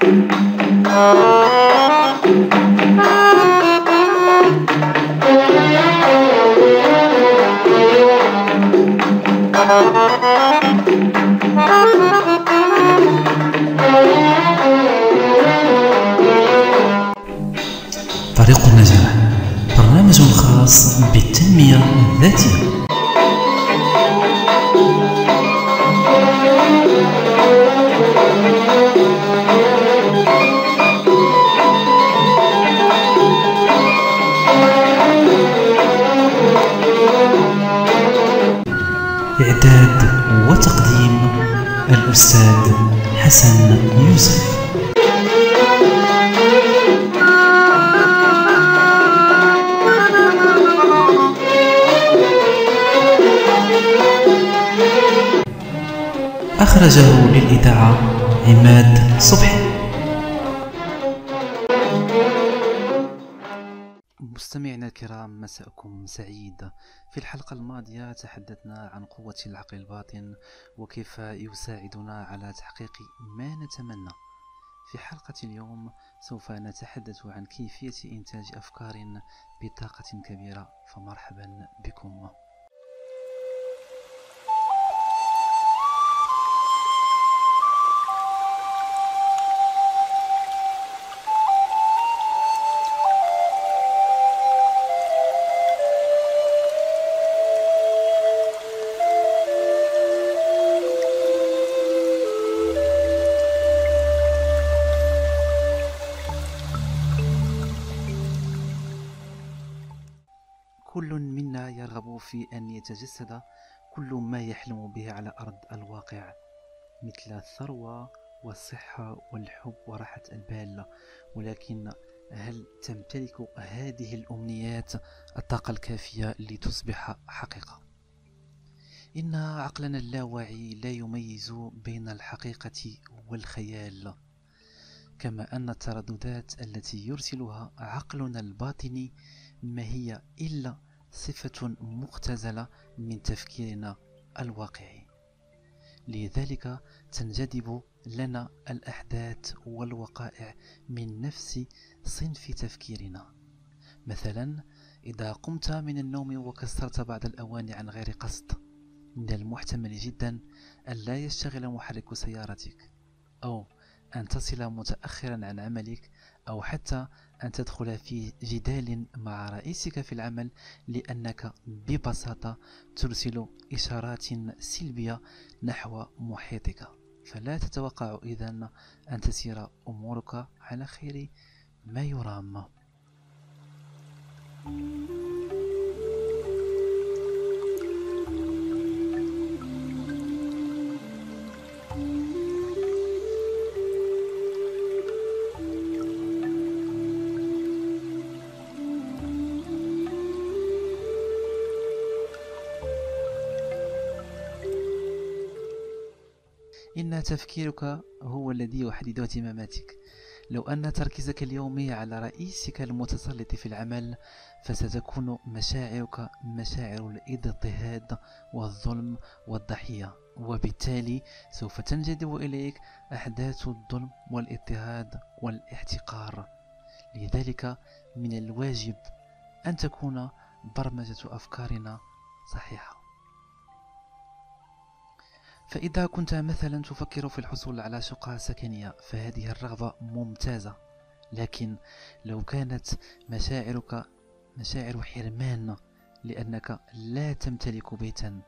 طريق النجاح برنامج خاص بالتنمية الذاتية إعداد وتقديم الأستاذ حسن يوسف. أخرجه للإذاعة عماد صبحي. الكرام مساءكم سعيد. في الحلقة الماضية تحدثنا عن قوة العقل الباطن وكيف يساعدنا على تحقيق ما نتمنى. في حلقة اليوم سوف نتحدث عن كيفية إنتاج أفكار بطاقة كبيرة. فمرحبا بكم. في أن يتجسد كل ما يحلم به على أرض الواقع مثل الثروة والصحة والحب وراحة البال ولكن هل تمتلك هذه الأمنيات الطاقة الكافية لتصبح حقيقة؟ إن عقلنا اللاواعي لا يميز بين الحقيقة والخيال كما أن الترددات التي يرسلها عقلنا الباطني ما هي إلا صفة مختزلة من تفكيرنا الواقعي. لذلك تنجذب لنا الأحداث والوقائع من نفس صنف تفكيرنا. مثلا إذا قمت من النوم وكسرت بعض الأواني عن غير قصد من المحتمل جدا أن لا يشتغل محرك سيارتك أو أن تصل متأخرا عن عملك أو حتى أن تدخل في جدال مع رئيسك في العمل لأنك ببساطة ترسل إشارات سلبية نحو محيطك. فلا تتوقع إذن أن تسير أمورك على خير ما يرام. إن تفكيرك هو الذي يحدد اهتماماتك. لو أن تركيزك اليومي على رئيسك المتسلط في العمل فستكون مشاعرك مشاعر الاضطهاد والظلم والضحية. وبالتالي سوف تنجذب إليك أحداث الظلم والاضطهاد والاحتقار. لذلك من الواجب أن تكون برمجة أفكارنا صحيحة. فإذا كنت مثلا تفكر في الحصول على شقة سكنية فهذه الرغبة ممتازة. لكن لو كانت مشاعرك مشاعر حرمان لأنك لا تمتلك بيتا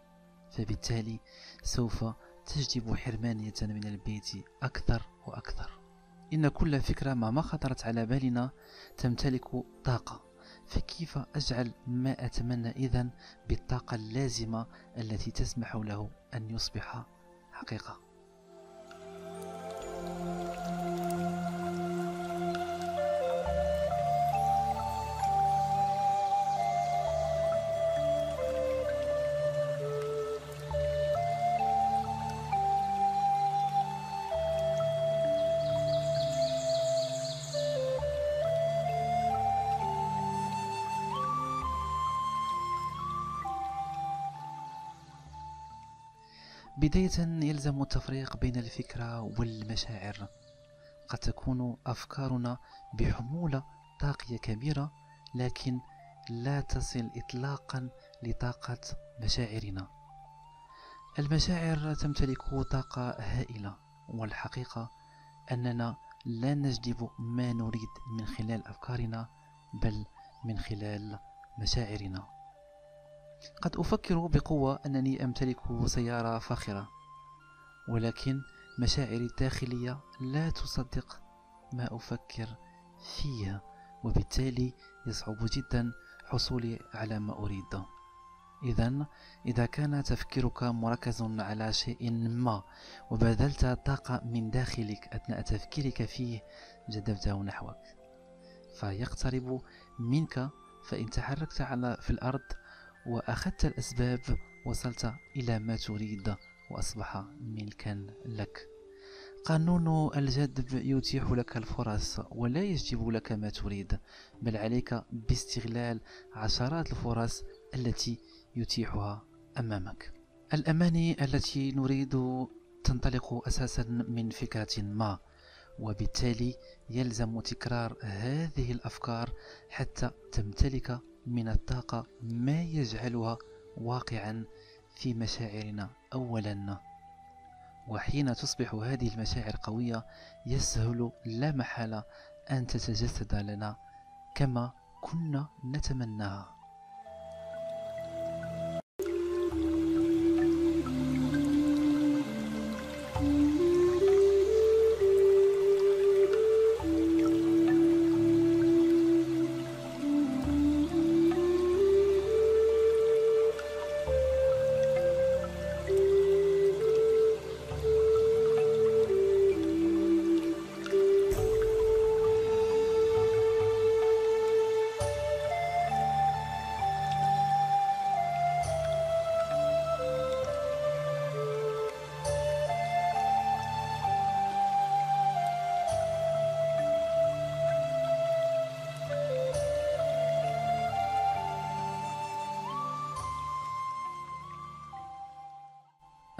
فبالتالي سوف تجلب حرمانية من البيت أكثر وأكثر. إن كل فكرة مهما خطرت على بالنا تمتلك طاقة. فكيف أجعل ما أتمنى إذن بالطاقة اللازمة التي تسمح له أن يصبح حقيقة بداية يلزم التفريق بين الفكرة والمشاعر. قد تكون أفكارنا بحمولة طاقية كبيرة لكن لا تصل إطلاقا لطاقة مشاعرنا. المشاعر تمتلك طاقة هائلة والحقيقة أننا لا نجلب ما نريد من خلال أفكارنا بل من خلال مشاعرنا. قد أفكر بقوة أنني أمتلك سيارة فاخرة ولكن مشاعري الداخلية لا تصدق ما أفكر فيه وبالتالي يصعب جدا حصولي على ما أريد. إذا إذا كان تفكيرك مركز على شيء ما وبذلت طاقة من داخلك أثناء تفكيرك فيه جذبته نحوك. فيقترب منك فإن تحركت على في الأرض وأخذت الأسباب وصلت إلى ما تريد وأصبح ملكا لك. قانون الجذب يتيح لك الفرص ولا يجلب لك ما تريد بل عليك باستغلال عشرات الفرص التي يتيحها أمامك. الأماني التي نريد تنطلق أساسا من فكرة ما وبالتالي يلزم تكرار هذه الأفكار حتى تمتلك من الطاقة ما يجعلها واقعا في مشاعرنا أولا. وحين تصبح هذه المشاعر قوية يسهل لا محالة أن تتجسد لنا كما كنا نتمناها.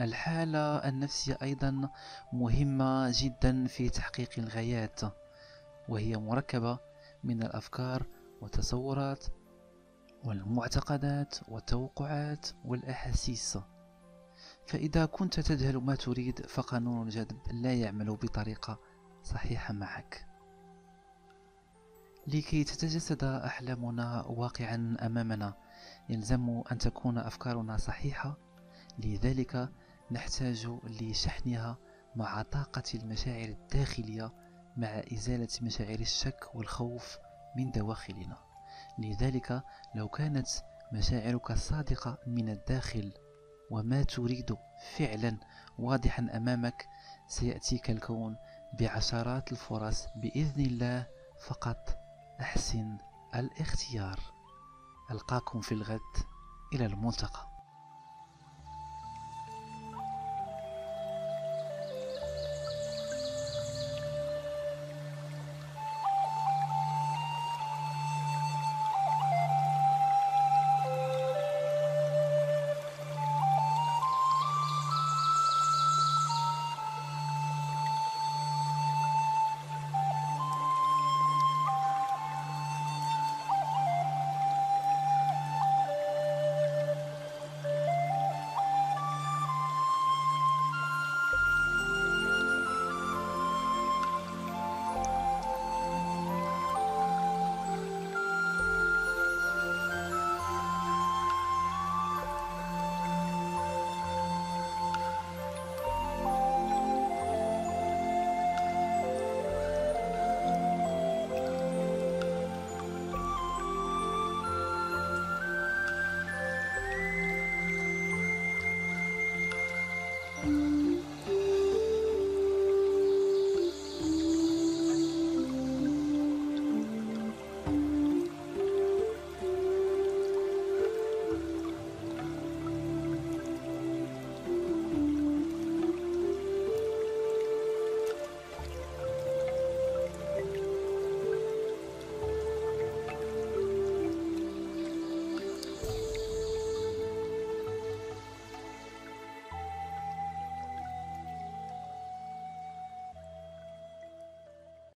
الحالة النفسية أيضا مهمة جدا في تحقيق الغايات وهي مركبة من الأفكار والتصورات والمعتقدات والتوقعات والأحاسيس. فإذا كنت تجهل ما تريد فقانون الجذب لا يعمل بطريقة صحيحة معك. لكي تتجسد أحلامنا واقعا أمامنا يلزم أن تكون أفكارنا صحيحة. لذلك نحتاج لشحنها مع طاقة المشاعر الداخلية مع إزالة مشاعر الشك والخوف من دواخلنا لذلك لو كانت مشاعرك صادقة من الداخل وما تريد فعلا واضحا أمامك سيأتيك الكون بعشرات الفرص بإذن الله. فقط أحسن الاختيار. ألقاكم في الغد إلى الملتقى.